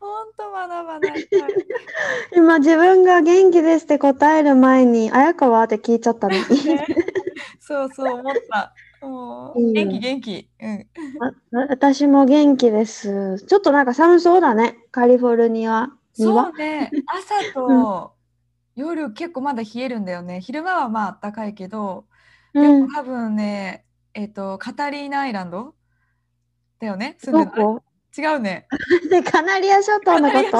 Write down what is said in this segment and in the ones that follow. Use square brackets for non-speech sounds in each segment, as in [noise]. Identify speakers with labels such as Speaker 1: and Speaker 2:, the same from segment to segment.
Speaker 1: 本当学ばない。[laughs]
Speaker 2: 今自分が元気ですって答える前に、綾香はって聞いちゃったの。
Speaker 1: ね [laughs] そうそう思った。もう元気元気。うん。
Speaker 2: あ私も元気です。ちょっとなんか寒そうだね、カリフォルニアに
Speaker 1: そ
Speaker 2: は。
Speaker 1: うね。朝と夜結構まだ冷えるんだよね。昼間はまあ暖かいけど、で
Speaker 2: うん
Speaker 1: も多分ね、えっ、とカタリーナアイランドだよね。住んでる違うね。
Speaker 2: で [laughs] カナリア諸島のこと？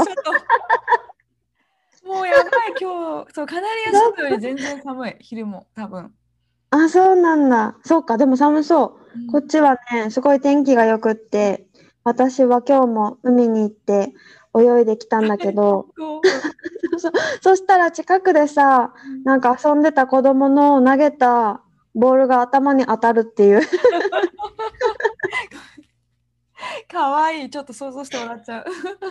Speaker 1: もうやばい今日そうカナリア諸島より全然寒い [laughs] 昼も多分。
Speaker 2: あ、そうなんだ。そうか、でも寒そう。
Speaker 1: うん
Speaker 2: こっちはね、すごい天気が良くって、私は今日も海に行って泳いできたんだけど、[laughs]
Speaker 1: そう
Speaker 2: そそしたら近くでさ、なんか遊んでた子供の投げたボールが頭に当たるっていう。[laughs]
Speaker 1: かわいいちょっと想像して笑っちゃう。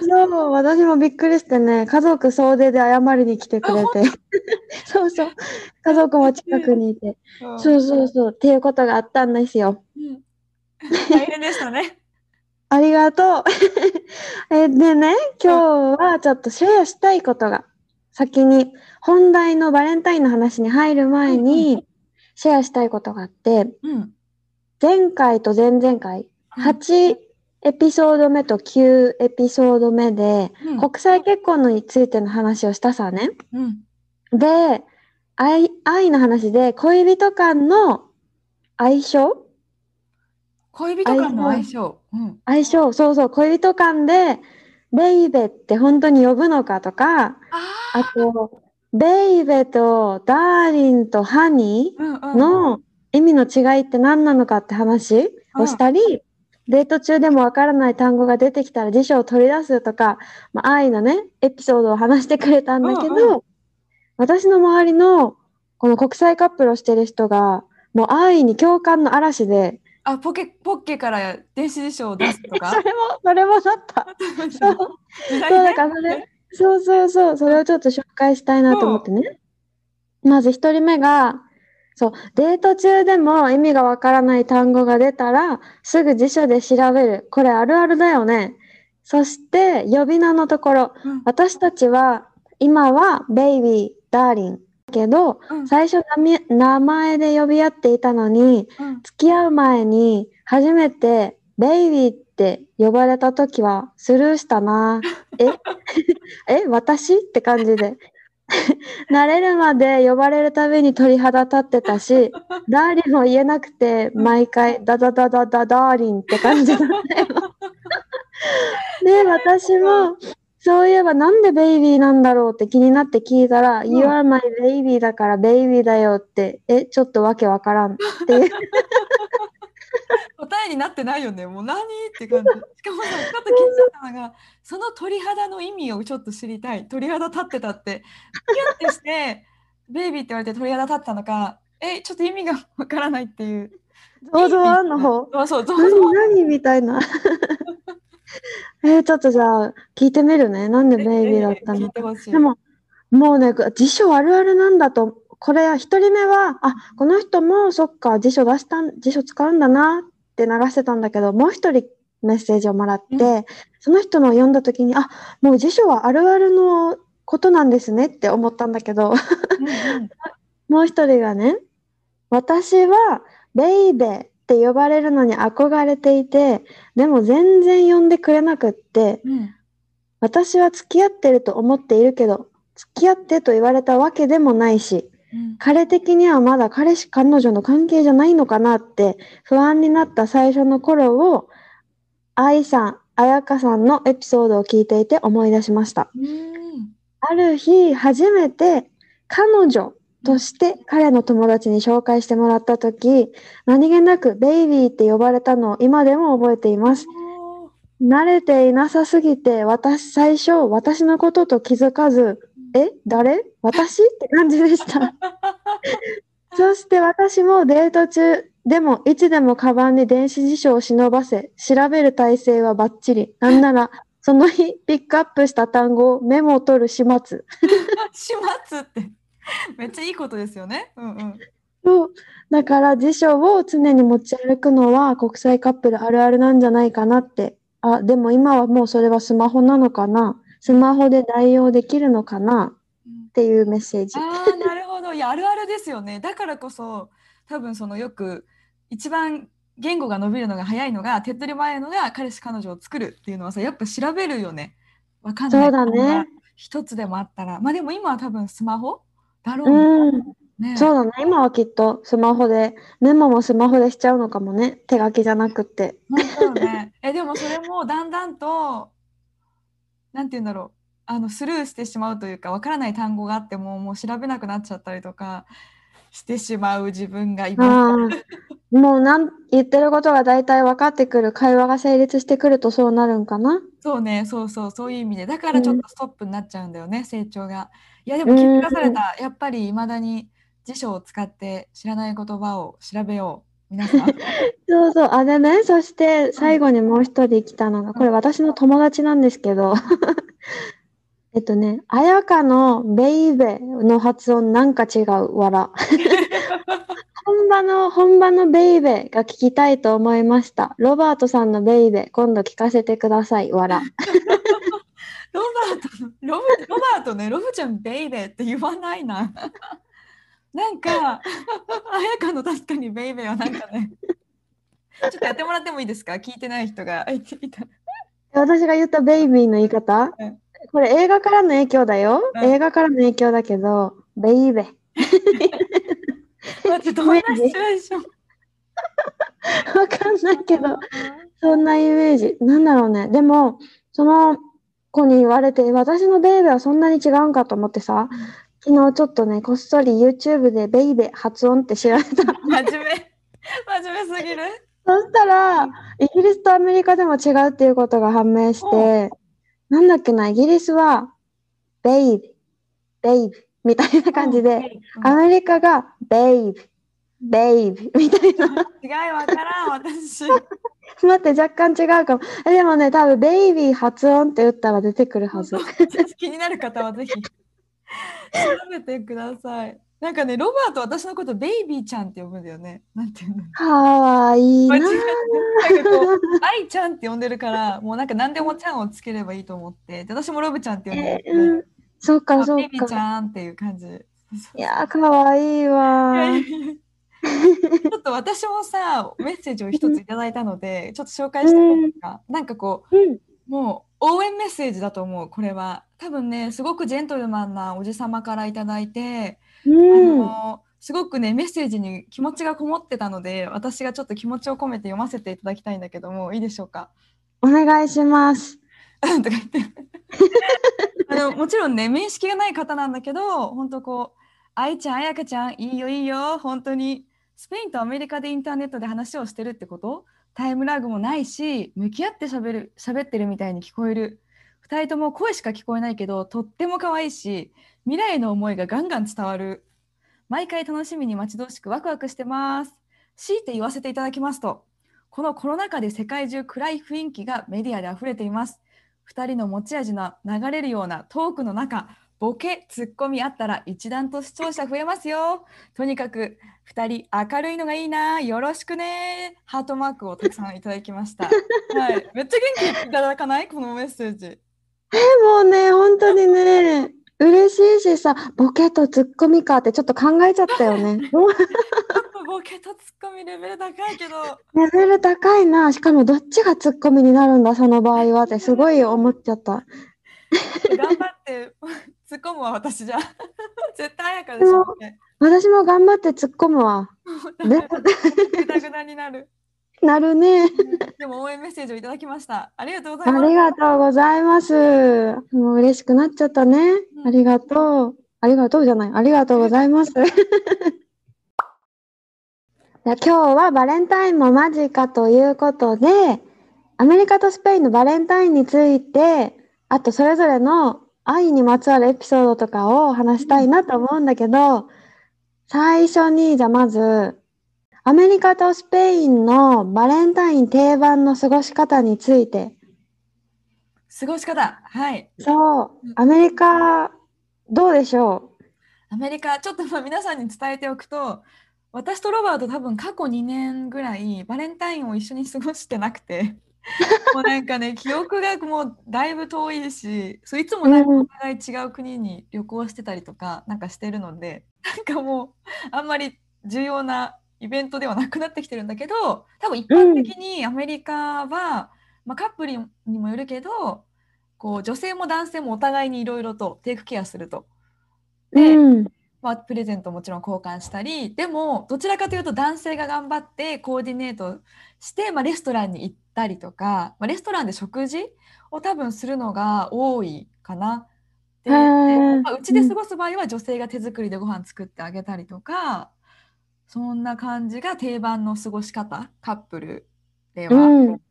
Speaker 2: そう、私もびっくりしてね、家族総出で謝りに来てくれて。[laughs] そうそう、家族も近くにいて。そうそうそう、っていうことがあったんですよ。
Speaker 1: うん大変でしたね。[laughs]
Speaker 2: ありがとう。えでね、今日はちょっとシェアしたいことが、先に本題のバレンタインの話に入る前に、シェアしたいことがあって、
Speaker 1: うん。
Speaker 2: 前回と前々回、
Speaker 1: うん
Speaker 2: 8エピソード目と9エピソード目で、
Speaker 1: うん
Speaker 2: 国際結婚についての話をしたさね。
Speaker 1: うん。
Speaker 2: で、愛、愛の話で恋人間の相性？
Speaker 1: 恋人間の相性。うん。
Speaker 2: 相性、そうそう、恋人間で、ベイベって本当に呼ぶのかとか、
Speaker 1: あ
Speaker 2: あと、ベイベとダーリンとハニー
Speaker 1: うん。
Speaker 2: の意味の違いって何なのかって話をしたり、デート中でもわからない単語が出てきたら辞書を取り出すとか、まあ、愛のね、エピソードを話してくれたんだけど、
Speaker 1: うんう
Speaker 2: 私の周りのこの国際カップルをしてる人が、もう愛に共感の嵐で、
Speaker 1: あ、ポケ、ポッケから電子辞書を出すとか？[laughs]
Speaker 2: そ。れも、それもだった。そう。そう
Speaker 1: ね
Speaker 2: だからそれ、そうそうそう、それをちょっと紹介したいなと思ってね。まず一人目が、そう、デート中でも意味がわからない単語が出たら、すぐ辞書で調べる。これあるあるだよね。そして、呼び名のところ。
Speaker 1: うん
Speaker 2: 私たちは、今は、ベイビー、ダーリン。けど、
Speaker 1: うん
Speaker 2: 最初名前で呼び合っていたのに、
Speaker 1: うん
Speaker 2: 付き合う前に初めてベイビーって呼ばれた時はスルーしたな。え？[laughs] え？私？って感じで。[laughs] 慣れるまで呼ばれるたびに鳥肌立ってたし、[laughs] ダーリンも言えなくて毎回ダダダダダダーリンって感じだったよ。[laughs] で、私もそういえばなんでベイビーなんだろうって気になって聞いたら、
Speaker 1: ん
Speaker 2: You are my baby だからベイビーだよって、え、ちょっとわけわからんっていう。[laughs]
Speaker 1: 答えになってないよね。もう何って感じ。[laughs] しかもさ、ちょっと気になったのが、その鳥肌の意味をちょっと知りたい。鳥肌立ってたって。キュッてして、ベイビーって言われて鳥肌立ったのか、え、ちょっと意味がわからないっていう。
Speaker 2: ゾウゾワンの方
Speaker 1: あそう、ゾウゾワ
Speaker 2: 何？何みたいな。[laughs] えーちょっとじゃあ聞いてみるね。なんでベイビーだった
Speaker 1: 聞
Speaker 2: の
Speaker 1: いてほしい。
Speaker 2: でも、もうね、辞書あるあるなんだと、これ一人目は、あ、この人もそっか、辞書出したん、辞書使うんだなって流してたんだけど、もう一人メッセージをもらって、
Speaker 1: うん。
Speaker 2: その人のを読んだ時に、あ、もう辞書はあるあるのことなんですねって思ったんだけど、
Speaker 1: うんうん。[laughs]
Speaker 2: もう一人がね、私はベイベーって呼ばれるのに憧れていて、でも全然呼んでくれなくって、
Speaker 1: うん。
Speaker 2: 私は付き合ってると思っているけど、付き合ってと言われたわけでもないし、
Speaker 1: うん
Speaker 2: 彼的にはまだ彼氏彼女の関係じゃないのかなって不安になった最初の頃を愛さん、彩香さんのエピソードを聞いていて思い出しました。
Speaker 1: うん
Speaker 2: ある日初めて彼女として彼の友達に紹介してもらった時何気なくベイビーって呼ばれたのを今でも覚えています。慣れていなさすぎて私最初私のことと気づかずえ誰？私？って感じでした。[laughs] そして私もデート中でもいつでもカバンに電子辞書を忍ばせ調べる体制はバッチリ。なんなら [laughs] その日ピックアップした単語をメモを取る始末。[laughs]
Speaker 1: 始末ってめっちゃいいことですよね。うんうん。
Speaker 2: そう。だから辞書を常に持ち歩くのは国際カップルあるあるなんじゃないかなって。あでも今はもうそれはスマホなのかなスマホで代用できるのかな？
Speaker 1: うん。
Speaker 2: っていうメッセージ。
Speaker 1: ああなるほど。いやあるあるですよね。だからこそ多分そのよく一番言語が伸びるのが早いのが手っ取り早いのが彼氏彼女を作るっていうのはさやっぱ調べるよね。わかんない。
Speaker 2: そうだね。
Speaker 1: 一つでもあったら。まあでも今は多分スマホだろう
Speaker 2: うん、
Speaker 1: ね。
Speaker 2: そうだね。今はきっとスマホで、メモもスマホでしちゃうのかもね。手書きじゃなくって。
Speaker 1: ね。えでもそれもだんだんとなんて言うんだろうあのスルーしてしまうというかわからない単語があってももう調べなくなっちゃったりとかしてしまう自分がいます。
Speaker 2: もうなん言ってることが大体分かってくる、会話が成立してくるとそうなるんかな？
Speaker 1: そうね、そうそう、そういう意味で。だからちょっとストップになっちゃうんだよね、成長が。いや、でも気づかされた。やっぱり未だに辞書を使って知らない言葉を調べよう。皆さん？[laughs]
Speaker 2: そうそう。あ、でね、そして最後にもう一人来たのが、これ私の友達なんですけど、[laughs] えっとね、彩香のベイベの発音なんか違う、わら。[laughs] 本場の、本場のベイベが聞きたいと思いました。ロバートさんのベイベ、今度聞かせてください、わら。
Speaker 1: ロバートの、ロブ、ロバートね、ロブちゃんベイベーって言わないな。なんか、彩香の確かにベイベーはなんかね、ちょっとやってもらってもいいですか？聞いてない人がいた。[laughs]
Speaker 2: 私が言ったベイビーの言い方？
Speaker 1: うん
Speaker 2: これ映画からの影響だよ。
Speaker 1: うん
Speaker 2: 映画からの影響だけど、ベイベ。[laughs]
Speaker 1: 待って、どんなシチュエーション？[laughs]
Speaker 2: わかんないけど、そんなイメージ。なんだろうね。でも、その子に言われて、私のベイベはそんなに違うんかと思ってさ、昨日ちょっとね、こっそり YouTube でベイベ発音って調べた。
Speaker 1: 真面目。真面目すぎる。
Speaker 2: そしたら、イギリスとアメリカでも違うっていうことが判明して、なんだっけな、イギリスは、ベイビ、ベイビみたいな感じで、
Speaker 1: うん
Speaker 2: アメリカが、ベイビ、ベイビみたいな。
Speaker 1: 違いわからん、私。[laughs]
Speaker 2: 待って、若干違うかも。えでもね、多分、ベイビー発音って打ったら出てくるはず。[laughs]
Speaker 1: 気になる方はぜひ [laughs] 調べてください。なんかね、ロバート私のことベイビーちゃんって呼ぶんだよね。なんていうの
Speaker 2: かわいいな
Speaker 1: 間違ってなんかこう、愛ちゃんって呼んでるから、もうなんか何でもちゃんをつければいいと思って、で私もロブちゃんって呼んでる
Speaker 2: うんそうか、そう
Speaker 1: ベイビーち
Speaker 2: か。
Speaker 1: ゃんっていう感じ。
Speaker 2: いやー、かわいいわ
Speaker 1: ちょっと私もさ、メッセージを一ついただいたので、ちょっと紹介してもいいですか。なんかこう、
Speaker 2: うん。
Speaker 1: もう応援メッセージだと思う、これは。多分ね、すごくジェントルマンなおじさまからいただいて、
Speaker 2: うん。
Speaker 1: あのすごくね、メッセージに気持ちがこもってたので、私がちょっと気持ちを込めて読ませていただきたいんだけども、いいでしょうか？
Speaker 2: お願いします。[laughs]
Speaker 1: とか言ってあのもちろんね面識がない方なんだけど本当こう「愛ちゃん彩香ちゃんいいよいいよ本当にスペインとアメリカでインターネットで話をしてるってこと？タイムラグもないし向き合ってしゃべる喋ってるみたいに聞こえる。2人とも声しか聞こえないけどとっても可愛いし未来の思いがガンガン伝わる。毎回楽しみに待ち遠しくワクワクしてます。強いて言わせていただきますとこのコロナ禍で世界中暗い雰囲気がメディアで溢れています。2人の持ち味の流れるようなトークの中ボケツッコミあったら一段と視聴者増えますよ。とにかく2人明るいのがいいな。よろしくね。ハートマークをたくさんいただきました。[laughs] はい。めっちゃ元気いただかない？このメッセージ。
Speaker 2: もうね、本当にね、嬉しいしさ、ボケとツッコミかってちょっと考えちゃったよね。[laughs]
Speaker 1: ちょっとボケとツッコミレベル高いけど。
Speaker 2: レベル高いな。しかもどっちがツッコミになるんだ、その場合はってすごい思っちゃった。
Speaker 1: 頑張って突っ込むむわ、私じゃ。[laughs] 絶対彩香でしょって。
Speaker 2: 私も頑張って突っ込むわ。[laughs] で
Speaker 1: ぐだぐだになる。[laughs]
Speaker 2: なるね。
Speaker 1: でも応援メッセージをいただきました。ありがとうござ
Speaker 2: あ
Speaker 1: います。
Speaker 2: りがとうございます。もう嬉しくなっちゃったね。
Speaker 1: うん
Speaker 2: ありがとう。ありがとうじゃない。ありがとうございます。じゃあ今日はバレンタインも間近ということで、アメリカとスペインのバレンタインについて、あとそれぞれの愛にまつわるエピソードとかを話したいなと思うんだけど、最初にじゃあまず、アメリカとスペインのバレンタイン定番の過ごし方について
Speaker 1: 過ごし方。はい。
Speaker 2: そう
Speaker 1: うん、
Speaker 2: アメリカ、どうでしょ
Speaker 1: アメリカ、ちょっとまあ皆さんに伝えておくと、私とロバート多分過去2年ぐらいバレンタインを一緒に過ごしてなくて、もうなんかね、記憶がもうだいぶ遠いし、そういつもなんか
Speaker 2: うん
Speaker 1: お互い違う国に旅行してたりとかなんかしてるので、なんかもうあんまり重要なイベントではなくなってきてるんだけど、多分一般的にアメリカは、まあ、カップルにもよるけど、こう女性も男性もお互いにいろいろとテイクケアすると。
Speaker 2: う
Speaker 1: で
Speaker 2: うん。
Speaker 1: まあ、プレゼントもちろん交換したりでもどちらかというと男性が頑張ってコーディネートして、まあ、レストランに行ったりとか、まあ、レストランで食事を多分するのが多いかな。でまあ、うちで過ごす場合は女性が手作りでご飯作ってあげたりとかそんな感じが定番の過ごし方カップルでは。
Speaker 2: うん。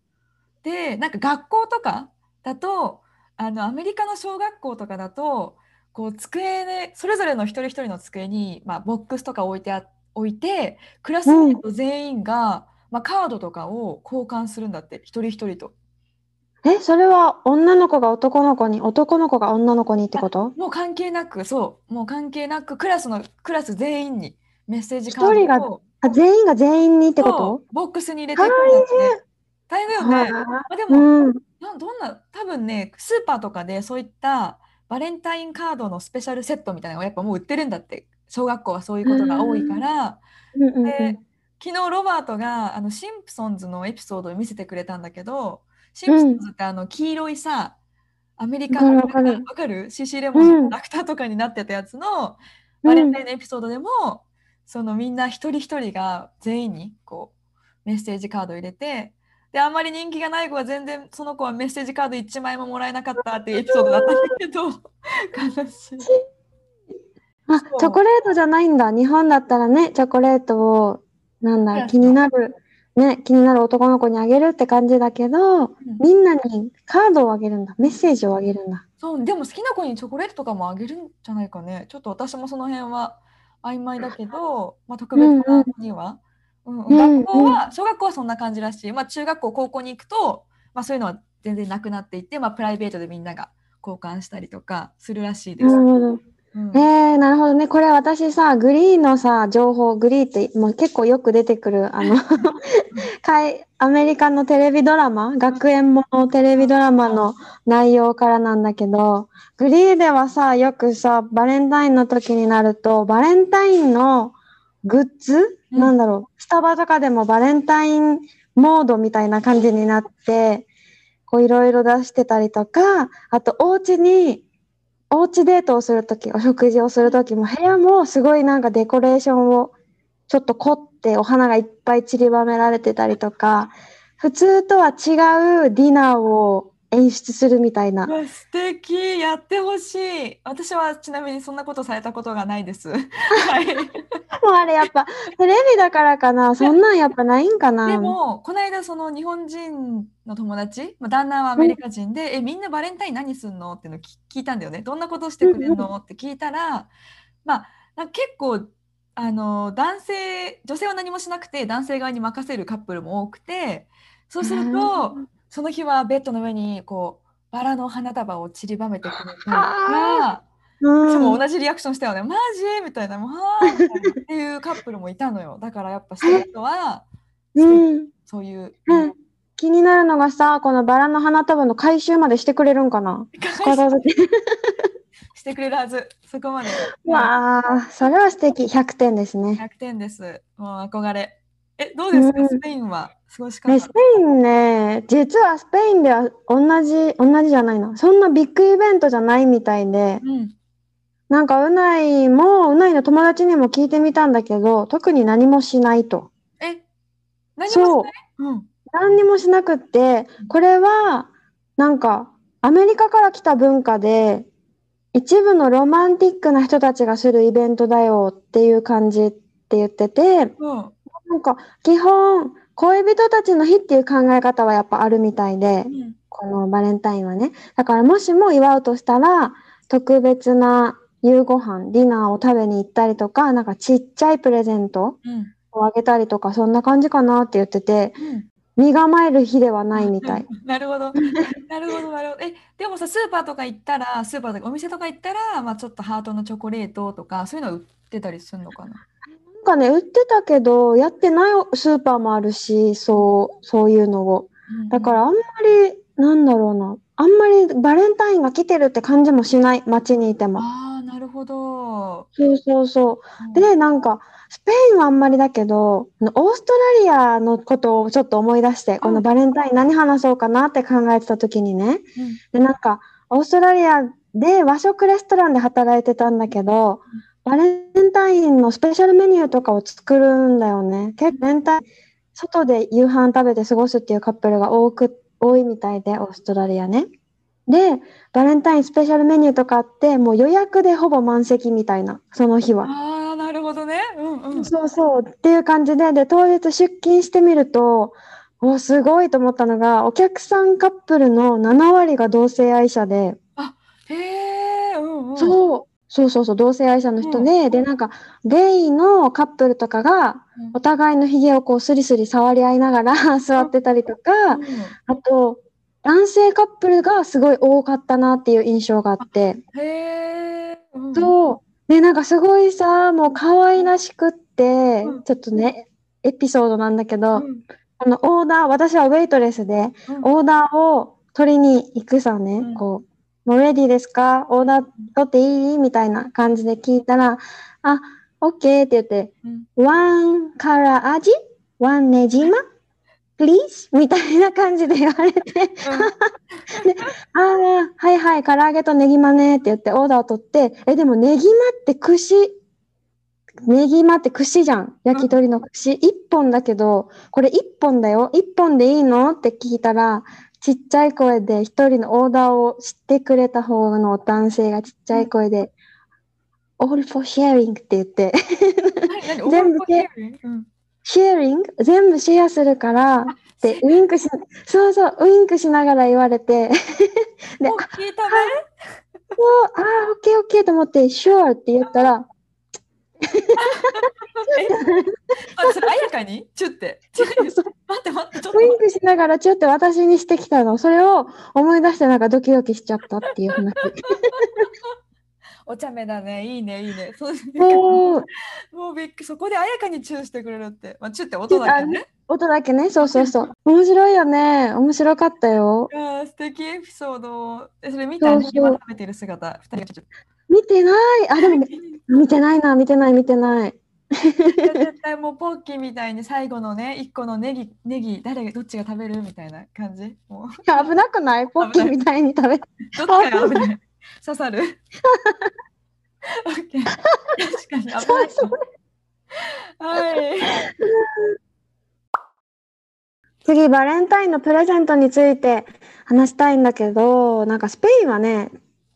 Speaker 1: でなんか学校とかだとあのアメリカの小学校とかだとこう机でそれぞれの一人一人の机に、まあ、ボックスとか置いてあ置いてクラスメート全員が、まあ、カードとかを交換するんだって一人一人と。
Speaker 2: え、それは女の子が男の子に、男の子が女の子にってこと？
Speaker 1: もう関係なくそうもう関係なくクラスのクラス全員にメッセージカードを
Speaker 2: あ、全員が全員にってこ
Speaker 1: そうボックスに入れていくんだって。大変だよね。
Speaker 2: と
Speaker 1: まあ、でも、
Speaker 2: うん。
Speaker 1: などんな多分ねスーパーとかでそういったバレンタインカードのスペシャルセットみたいなのがやっぱもう売ってるんだって。小学校はそういうことが多いから。
Speaker 2: うん。うんうん
Speaker 1: で昨日ロバートがあのシンプソンズのエピソードを見せてくれたんだけどシンプソンズってあの黄色いさアメリカの
Speaker 2: わかる。わかる
Speaker 1: ?CC レモンのラクターとかになってたやつのバレンタインのエピソードでも、そのみんな一人一人が全員にこうメッセージカードを入れてであんまり人気がない子は全然その子はメッセージカード1枚ももらえなかったっていうエピソードだったんだけど悲しい。
Speaker 2: あ、チョコレートじゃないんだ。日本だったらね、チョコレートを、なんだ、気になる、ね、気になる男の子にあげるって感じだけど、
Speaker 1: うん
Speaker 2: みんなにカードをあげるんだ。メッセージをあげるんだ。
Speaker 1: そうでも好きな子にチョコレートとかもあげるんじゃないかねちょっと私もその辺は曖昧だけど、まあ、特別な子には、うん
Speaker 2: うん
Speaker 1: 学校は小学校はそんな感じらしい、まあ、中学校高校に行くと、まあ、そういうのは全然なくなっていって、まあ、プライベートでみんなが交換したりとかするらしいです。
Speaker 2: なるほど。
Speaker 1: うん
Speaker 2: えー、なるほどね。これ私さ、グリーのさ、情報、グリーってもう結構よく出てくる、あの、[laughs] かいアメリカのテレビドラマ、学園ものテレビドラマの内容からなんだけど、グリーではさ、よくさ、バレンタインの時になると、バレンタインのグッズ、なんだろう、スタバとかでもバレンタインモードみたいな感じになって、こういろいろ出してたりとか、あとお家に、おうちデートをするとき、お食事をするときも、部屋もすごいなんかデコレーションをちょっと凝ってお花がいっぱい散りばめられてたりとか、普通とは違うディナーを演出するみたいな。
Speaker 1: 素敵。やってほしい。私はちなみにそんなことされたことがないです。[laughs] はい、
Speaker 2: もうあれやっぱテレビだからかな、そんなんやっぱないんかな。
Speaker 1: でもこの間その日本人の友達、まあ、旦那はアメリカ人で、えみんなバレンタイン何すんのってのを聞聞いたんだよね。どんなことしてくれるの？って聞いたらまあ結構あの男性女性は何もしなくて男性側に任せるカップルも多くてそうするとその日はベッドの上にこうバラの花束を散りばめてくれたりとか。
Speaker 2: うん、
Speaker 1: でも同じリアクションしたよね。マジ？みたいな、もうはーっていうカップルもいたのよ。だからやっぱしてる人は、
Speaker 2: うん
Speaker 1: そういう、
Speaker 2: うん気になるのがさ、このバラの花束の回収までしてくれるんかな？
Speaker 1: してくれるはず。そこまで。
Speaker 2: わあ、それは素敵。100点ですね。
Speaker 1: 100点です。もう憧れ。え、どうですか、
Speaker 2: うん
Speaker 1: スペインは過ごし方。
Speaker 2: ね、スペインね、実はスペインでは同じ、同じじゃないな。そんなビッグイベントじゃないみたいで、
Speaker 1: うん。
Speaker 2: なんかうないも、うないの友達にも聞いてみたんだけど、特に何もしないと。
Speaker 1: え、何もしない？うん。
Speaker 2: 何にもしなくって、これは、なんか、アメリカから来た文化で、一部のロマンティックな人たちがするイベントだよっていう感じって言ってて、
Speaker 1: うん。
Speaker 2: なんか、基本、恋人たちの日っていう考え方はやっぱあるみたいで、
Speaker 1: うん
Speaker 2: このバレンタインはね。だからもしも祝うとしたら、特別な夕ご飯、ディナーを食べに行ったりとか、なんかちっちゃいプレゼント
Speaker 1: うん。
Speaker 2: をあげたりとか、そんな感じかなって言ってて、
Speaker 1: うん。
Speaker 2: 身構える日ではないみたい。
Speaker 1: なるほど。なるほど、なるほど。え、でもさ、スーパーとか行ったら、スーパーとかお店とか行ったら、まあちょっとハートのチョコレートとか、そういうの売ってたりするのかな？
Speaker 2: なんかね、売ってたけど、やってないスーパーもあるし、そう、そういうのを。
Speaker 1: うん
Speaker 2: だからあんまり、なんだろうな。あんまりバレンタインが来てるって感じもしない、街にいても。
Speaker 1: ああ、なるほど。
Speaker 2: そうそうそう。で、なんか、スペインはあんまりだけど、オーストラリアのことをちょっと思い出して、このバレンタイン何話そうかなって考えてた時にね。
Speaker 1: うん
Speaker 2: で、なんか、オーストラリアで和食レストランで働いてたんだけど、バレンタインのスペシャルメニューとかを作るんだよね。結構外で夕飯食べて過ごすっていうカップルが多く、多いみたいで、オーストラリアね。で、バレンタインスペシャルメニューとかあって、もう予約でほぼ満席みたいな、その日は。
Speaker 1: ああ、なるほどね。うんうん。
Speaker 2: そうそうっていう感じで、で、当日出勤してみると、お、すごいと思ったのが、お客さんカップルの7割が同性愛者で、
Speaker 1: へえ、うんうん。
Speaker 2: そう、そうそうそう、同性愛者の人で、で、なんか、ゲイのカップルとかが、
Speaker 1: うん。
Speaker 2: お互いの髭をこう、スリスリ触り合いながら座ってたりとか、
Speaker 1: うん。
Speaker 2: あと、男性カップルがすごい多かったなっていう印象があって、
Speaker 1: へえ。うん。
Speaker 2: そう。で、なんかすごいさ、もう可愛らしくって
Speaker 1: うん、
Speaker 2: ちょっとね、エピソードなんだけど、
Speaker 1: うん。
Speaker 2: あの、オーダー、私はウェイトレスで、
Speaker 1: うん。
Speaker 2: オーダーを取りに行くさね、
Speaker 1: うん。
Speaker 2: こう、もうレディーですか？オーダー取っていい？みたいな感じで聞いたら、あ、オッケーって言って、
Speaker 1: うん
Speaker 2: ワンカラー味？ワンネジマ ?please? みたいな感じで言われて、[laughs] ああ、はいはい、唐揚げとネギマねって言ってオーダーを取って、え、でもネギマって串、ネギマって串じゃん。焼き鳥の串。一本だけど、これ一本だよ。一本でいいの？って聞いたら、ちっちゃい声で一人のオーダーを知ってくれた方の男性がちっちゃい声で、all for sharing って言って、全部ェアリング全部シェアするから、って。ウインクし、そうそう、ウインクしながら言われて、で、
Speaker 1: もう聞いたね。
Speaker 2: そう、ああ、オッケーオッケーと思って、sure って言ったら、
Speaker 1: あ、それ、あやかに？チュって。チュって待って待って、ちょっと
Speaker 2: ウイン。クしながらちょっと私にしてきたの。それを思い出してなんかドキドキしちゃったっていう話。
Speaker 1: お茶目だね。いいね、いいね。そうもうびっくり。そこであやかにチューしてくれるって。まあ、チューって音だけどね。
Speaker 2: 音だけね、そうそうそう。面白いよね。面白かったよ。
Speaker 1: い素敵エピソード。え、それ見た？
Speaker 2: そうそう
Speaker 1: 今食べてる姿。二人がちょっ
Speaker 2: 見てない。あ、でも
Speaker 1: と。
Speaker 2: 見てないな、見てない、見てない。
Speaker 1: 絶対もうポッキーみたいに最後のね、一個のネギ、ネギ、誰がどっちが食べるみたいな感じ？もう、
Speaker 2: 危なくない？ポッキーみたいに食べて。
Speaker 1: どっちが危ない？刺さる？確かに危ない。はい。
Speaker 2: 次、バレンタインのプレゼントについて話したいんだけど、なんかスペインはね、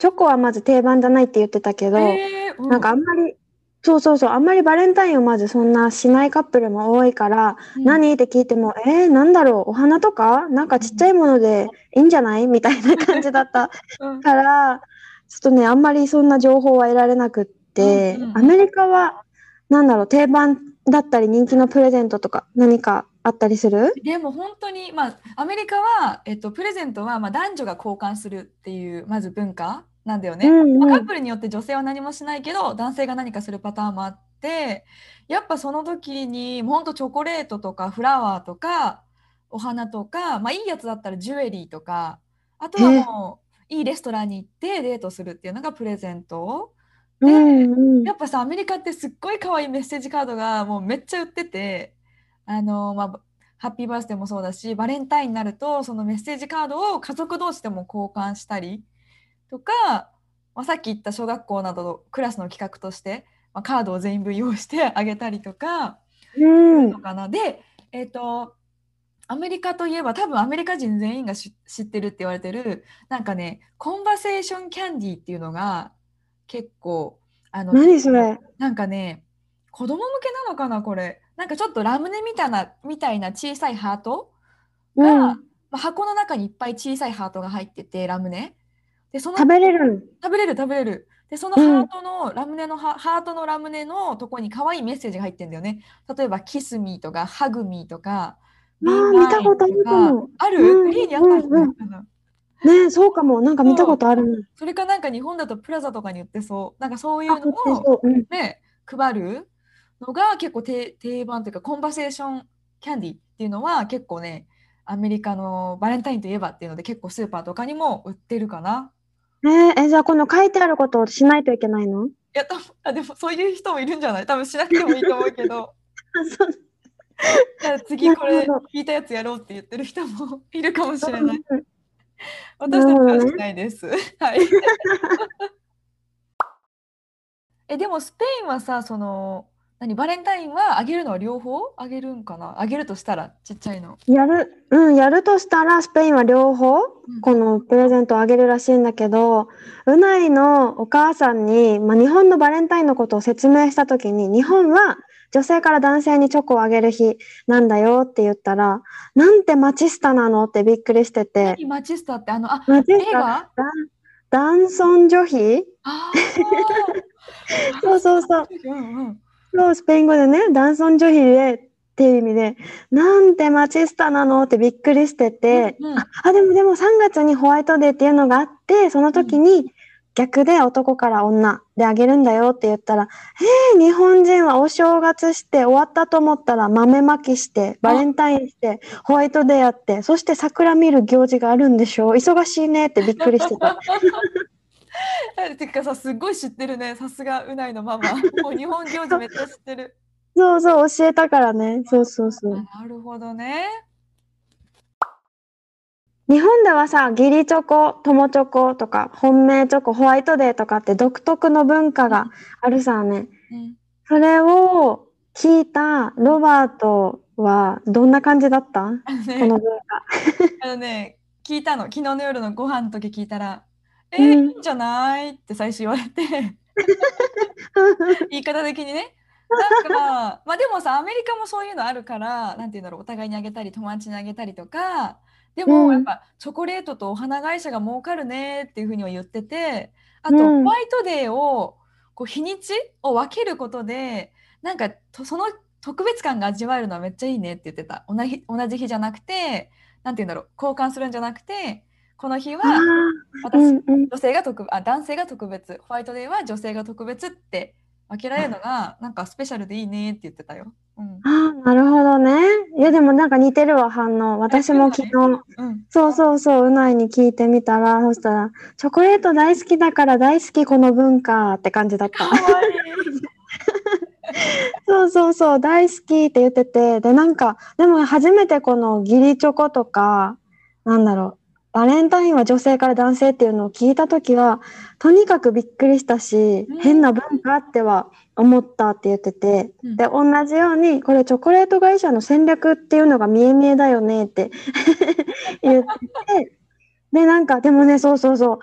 Speaker 2: チョコはまず定番じゃないって言ってたけど、
Speaker 1: えーう
Speaker 2: なんかあんまり、そうそうそう、あんまりバレンタインをまずそんなしないカップルも多いから、
Speaker 1: うん。
Speaker 2: 何って聞いても、えー、なんだろう、お花とか？なんかちっちゃいものでいいんじゃない？みたいな感じだった
Speaker 1: うん。
Speaker 2: から、ちょっとね、あんまりそんな情報は得られなくって
Speaker 1: うんうんう、ん。
Speaker 2: アメリカは、なんだろう、定番だったり人気のプレゼントとか何かあったりする？
Speaker 1: でも本当に、まあ、アメリカは、えっと、プレゼントは、まあ、男女が交換するっていうまず文化なんだよね。
Speaker 2: うんうん
Speaker 1: まあカップルによって女性は何もしないけど男性が何かするパターンもあってやっぱその時にほんとチョコレートとかフラワーとかお花とか、まあ、いいやつだったらジュエリーとかあとはもういいレストランに行ってデートするっていうのがプレゼント。
Speaker 2: うんうん
Speaker 1: やっぱさアメリカってすっごい可愛いメッセージカードがもうめっちゃ売っててあの、まあ、ハッピーバースデーもそうだしバレンタインになるとそのメッセージカードを家族同士でも交換したりとかまあ、さっき言った小学校などのクラスの企画として、まあ、カードを全員分用意してあげたりとか
Speaker 2: うん
Speaker 1: の。かな。で、えっ、とアメリカといえば多分アメリカ人全員がし知ってるって言われてるなんかねコンバセーションキャンディーっていうのが結構あの
Speaker 2: 何それ？
Speaker 1: なんかね子供向けなのかなこれなんかちょっとラムネみたいなみたいな小さいハートが、
Speaker 2: うん。
Speaker 1: まあ、箱の中にいっぱい小さいハートが入っててラムネでその
Speaker 2: 食べれる
Speaker 1: 食べれる食べれるでその
Speaker 2: うん
Speaker 1: ハートの、ラムネのハハートのラムネのとこに可愛いメッセージが入ってるんだよね例えば「キスミーとか「ハグミーとか
Speaker 2: あー見たことあるかも
Speaker 1: ある、
Speaker 2: うん
Speaker 1: フリーにあったりするのかな
Speaker 2: ねそうかも。なんか見たことあるな。
Speaker 1: それかなんか日本だとプラザとかに売ってそうなんかそうい
Speaker 2: あ、
Speaker 1: うのを
Speaker 2: そう。うん。
Speaker 1: ね、配るのが結構定定番というかコンバセーションキャンディーっていうのは結構ねアメリカのバレンタインといえばっていうので結構スーパーとかにも売ってるかな。
Speaker 2: えーえ、じゃあこの書いてあることをしないといけないの？
Speaker 1: いや多分あでもそういう人もいるんじゃない？多分しなくてもいいと思うけど [laughs] 次これ聞いたやつやろうって言ってる人もいるかもしれない。
Speaker 2: う [laughs] ん
Speaker 1: 私たちはしないです。はい。[laughs] えでもスペインはさその何バレンタインはあげるのは両方あげるんかな？あげるとしたらちっちゃいの。
Speaker 2: やる、うん、やるとしたらスペインは両方
Speaker 1: うん。
Speaker 2: このプレゼントをあげるらしいんだけど、うないのお母さんに、まあ、日本のバレンタインのことを説明したときに、日本は女性から男性にチョコをあげる日なんだよって言ったら、なんてマチスタなのってびっくりしてて、
Speaker 1: 何マチスタってあのあ
Speaker 2: マチスタ、男尊女卑 [laughs] そうそうそう。
Speaker 1: うんうん。
Speaker 2: そう、スペイン語でね、男尊女卑でっていう意味で、なんてマチスタなのってびっくりしてて、
Speaker 1: うんうん。
Speaker 2: ああ、でもでも3月にホワイトデーっていうのがあって、その時に逆で男から女であげるんだよって言ったら、えー、日本人はお正月して終わったと思ったら豆まきして、バレンタインして、ホワイトデーやって、そして桜見る行事があるんでしょ？忙しいねってびっくりしてた。[laughs]
Speaker 1: え [laughs] てかさすっごい知ってるね。さすがうないのママ。[laughs] もう日本行事めっちゃ知ってる。
Speaker 2: そうそう、教えたからね。そうそうそう。
Speaker 1: あなるほどね。
Speaker 2: 日本ではさ、義理チョコ、友チョコとか、本命チョコ、ホワイトデーとかって独特の文化があるさね。
Speaker 1: うん。
Speaker 2: それを聞いたロバートはどんな感じだった？
Speaker 1: あの
Speaker 2: こ
Speaker 1: ね
Speaker 2: の文化。[laughs]
Speaker 1: あのね聞いたの。昨日の夜のご飯の時聞いたら「え
Speaker 2: うん。
Speaker 1: ーいいんじゃない?」って最初言われて。[laughs] 言い方的にね。なんかまあでもさアメリカもそういうのあるからなんて言うんだろうお互いにあげたり友達にあげたりとかで
Speaker 2: うん。
Speaker 1: もやっぱチョコレートとお花会社が儲かるねっていうふうには言っててあと
Speaker 2: うん。
Speaker 1: ホワイトデーをこう日にちを分けることでなんかとその特別感が味わえるのはめっちゃいいねって言ってた。同じ同じ日じゃなくてなんて言うんだろう交換するんじゃなくてこの日は私、女性が特あ男性が特別ホワイトデーは女性が特別って分けられるのがなんかスペシャルでいいねって言ってたよ。うん
Speaker 2: あーなるほどね。いやでもなんか似てるわ反応。私も昨日、
Speaker 1: うん、
Speaker 2: そうそうそう、うないに聞いてみたら、そしたら、チョコレート大好きだから大好きこの文化って感じだった。
Speaker 1: いい。[laughs]
Speaker 2: そうそうそう、大好きって言ってて、で、なんか、でも初めてこの義理チョコとか、なんだろう、バレンタインは女性から男性っていうのを聞いたときは、とにかくびっくりしたし
Speaker 1: うん、
Speaker 2: 変な文化っては思ったって言ってて、
Speaker 1: うん。
Speaker 2: で、同じように、これチョコレート会社の戦略っていうのが見え見えだよねって [laughs] 言ってて、で、なんか、でもね、そうそうそう、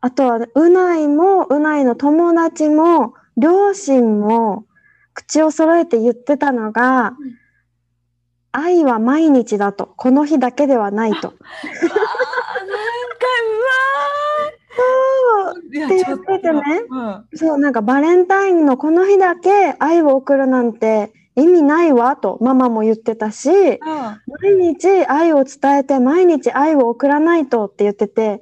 Speaker 2: あとは、うないも、うないの友達も、両親も、口を揃えて言ってたのが、
Speaker 1: うん。
Speaker 2: 愛は毎日だと、この日だけではないと。[laughs]
Speaker 1: うわーなんかうわーいや
Speaker 2: って
Speaker 1: ちょっ
Speaker 2: 言っててね
Speaker 1: とうん
Speaker 2: そう、なんかバレンタインのこの日だけ愛を送るなんて意味ないわとママも言ってたし、
Speaker 1: うん
Speaker 2: 毎日愛を伝えて毎日愛を送らないとって言ってて、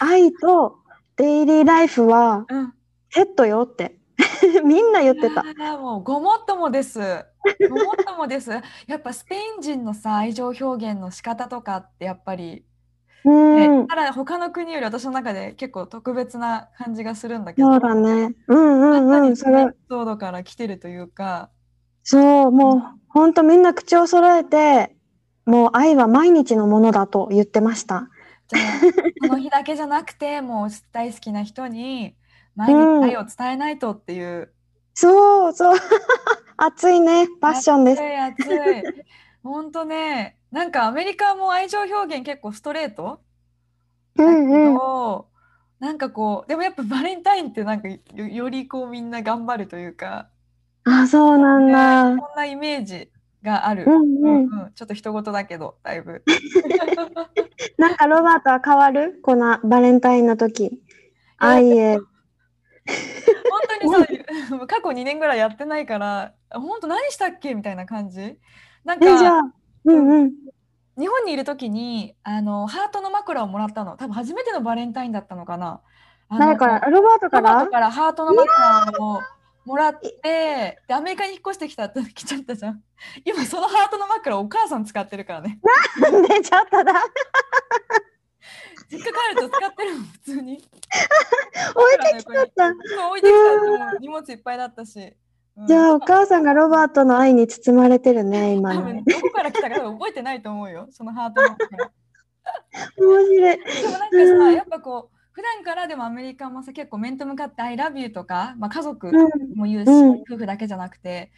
Speaker 2: 愛とデイリーライフは
Speaker 1: うん
Speaker 2: セットよって [laughs] みんな言ってた。
Speaker 1: もうごもっともです。ごもっともです。やっぱスペイン人のさ愛情表現の仕方とかってやっぱり、
Speaker 2: う
Speaker 1: ね
Speaker 2: ん、
Speaker 1: ただ他の国より私の中で結構特別な感じがするんだけど、
Speaker 2: そうだね。うんうんうん、それ
Speaker 1: ソードから来てるというか、
Speaker 2: そう、もうほんとみんな口を揃えて、もう愛は毎日のものだと言ってました。
Speaker 1: じゃあこの日だけじゃなくて [laughs] もう大好きな人に毎日愛を伝えないとっていう。
Speaker 2: そうそう。[laughs] 熱いね。パッションです。
Speaker 1: 熱い熱い。本当ね、なんかアメリカも愛情表現結構ストレート？
Speaker 2: う
Speaker 1: だけ
Speaker 2: んうん。
Speaker 1: ど、なんかこう、でもやっぱバレンタインってなんかよ、よりこうみんな頑張るというか、
Speaker 2: あ、そうなん
Speaker 1: ね
Speaker 2: だ。
Speaker 1: こんなイメージがある。
Speaker 2: うんうん。
Speaker 1: うんちょっと人事だけど、だいぶ。[laughs]
Speaker 2: なんかロバートは変わる？このバレンタインの時。愛へ。
Speaker 1: 本当にそう、[laughs] 過去2年ぐらいやってないから、本当何したっけ？みたいな感じ。なん
Speaker 2: え、じゃ
Speaker 1: か、
Speaker 2: あ、うんうん。
Speaker 1: 日本にいる時に、あの、ハートの枕をもらったの。多分初めてのバレンタインだったのかな。
Speaker 2: 誰からロバートから？
Speaker 1: ロバートからハートの枕をもらって、で、アメリカに引っ越してきた、来ちゃったじゃん。今、そのハートの枕をお母さん使ってるからね。
Speaker 2: なんでちょっとだ。
Speaker 1: 実家帰ると使ってるもん、普通に。[laughs]
Speaker 2: 置いてきちゃった。
Speaker 1: 置いてきたってもう荷物いっぱいだったし。うん
Speaker 2: じゃあお母さんがロバートの愛に包まれてるね、今の。
Speaker 1: 多分どこから来たか覚えてないと思うよ、そのハートの枕。
Speaker 2: 面白い。
Speaker 1: でもなんかさ、
Speaker 2: うん
Speaker 1: やっぱこう、普段からでもアメリカもさ、結構面と向かって I love you とか、まあ、家族も言うし、
Speaker 2: うん
Speaker 1: 夫婦だけじゃなくて、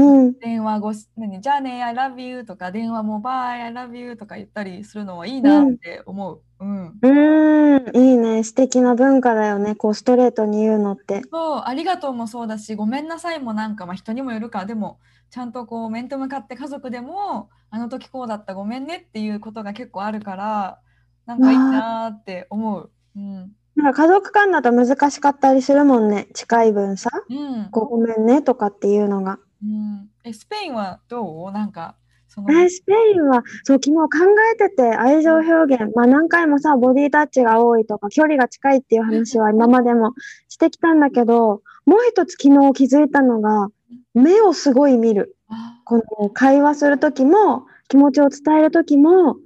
Speaker 2: うん。
Speaker 1: 電話ごし、何、じゃあね、I love you とか、電話もバイ、I love you とか言ったりするのはいいなって思う。うん。
Speaker 2: うーん、いいね。素敵な文化だよね。こう、ストレートに言うのって。
Speaker 1: そう、ありがとうもそうだし、ごめんなさいもなんか、まあ、人にもよるか、でも、ちゃんとこう、面と向かって家族でも、あの時こうだった、ごめんねっていうことが結構あるから、なんかいいなって思う。うん。
Speaker 2: なんか家族間だと難しかったりするもんね。近い分さ。
Speaker 1: うん。
Speaker 2: ごめんねとかっていうのが。
Speaker 1: うん、え、スペインはどう？なんか、その、
Speaker 2: えースペインは、そう、昨日考えてて、愛情表現。まあ何回もさ、ボディタッチが多いとか、距離が近いっていう話は今までもしてきたんだけど、もう一つ昨日気づいたのが、目をすごい見る。
Speaker 1: あ
Speaker 2: この会話するときも、気持ちを伝えるときも、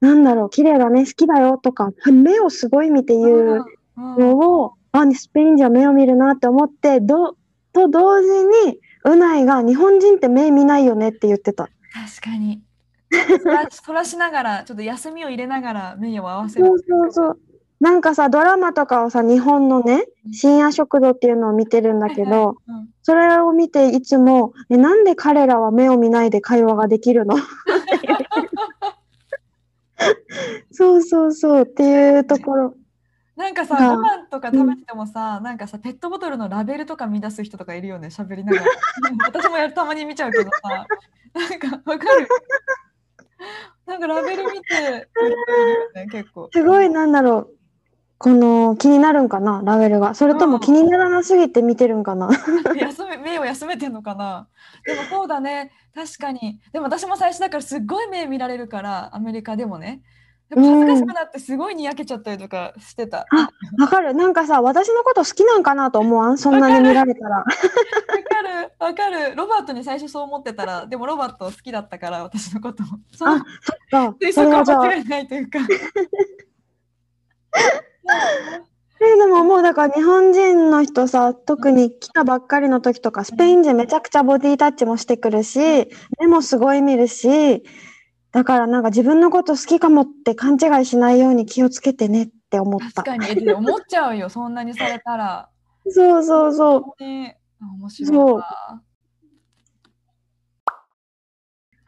Speaker 2: なんだろう、綺麗だね、好きだよとか、目をすごい見て言う
Speaker 1: うん。
Speaker 2: のを、あ、スペインじゃ目を見るなって思って、ど、と同時に、うないが日本人って目見ないよねって言ってた。
Speaker 1: 確かに。[laughs] そらしながら、ちょっと休みを入れながら目を合わせる。
Speaker 2: そうそうそう。なんかさ、ドラマとかをさ、日本のね、深夜食堂っていうのを見てるんだけ
Speaker 1: はいはい
Speaker 2: ど、
Speaker 1: うん
Speaker 2: それを見ていつも、え、なんで彼らは目を見ないで会話ができるの？[laughs] そうそうそうっていうところ。
Speaker 1: なんかさ、
Speaker 2: が
Speaker 1: ご飯とか食べててもさ、なんかさ、ペットボトルのラベルとか見出す人とかいるよね、喋りながら。[laughs] 私もやるたまに見ちゃうけどさ、なんかわかる。なんかラベル見てね、結構。
Speaker 2: すごい、なんだろう。この、気になるんかな、ラベルが。それと
Speaker 1: うん
Speaker 2: も気にならなすぎて見てるんかな。[laughs]
Speaker 1: 休め目を休めてんのかなでもそうだね確かにでも私も最初だからすっごい目見られるからアメリカでもね恥ずかしくなってすごいにやけちゃったりとかしてた。わか
Speaker 2: わかる。なんかさ、私のこと好きなんかなと思わん？そんなに見られたら。
Speaker 1: る。わかる。ロバートに最初そう思ってたらでもロバート好きだったから私のことその
Speaker 2: あ、そっか。
Speaker 1: 推測は
Speaker 2: それは
Speaker 1: 間違いないというか。[laughs]
Speaker 2: えでももうだから日本人の人さ、特に来たばっかりの時とか、スペイン人めちゃくちゃボディタッチもしてくるし、目もすごい見るし、だからなんか自分のこと好きかもって勘違いしないように気をつけてねって思った。
Speaker 1: 確かに思っちゃうよそんなにされたら [laughs]
Speaker 2: そうそうそう。
Speaker 1: 本当にあ面白いわ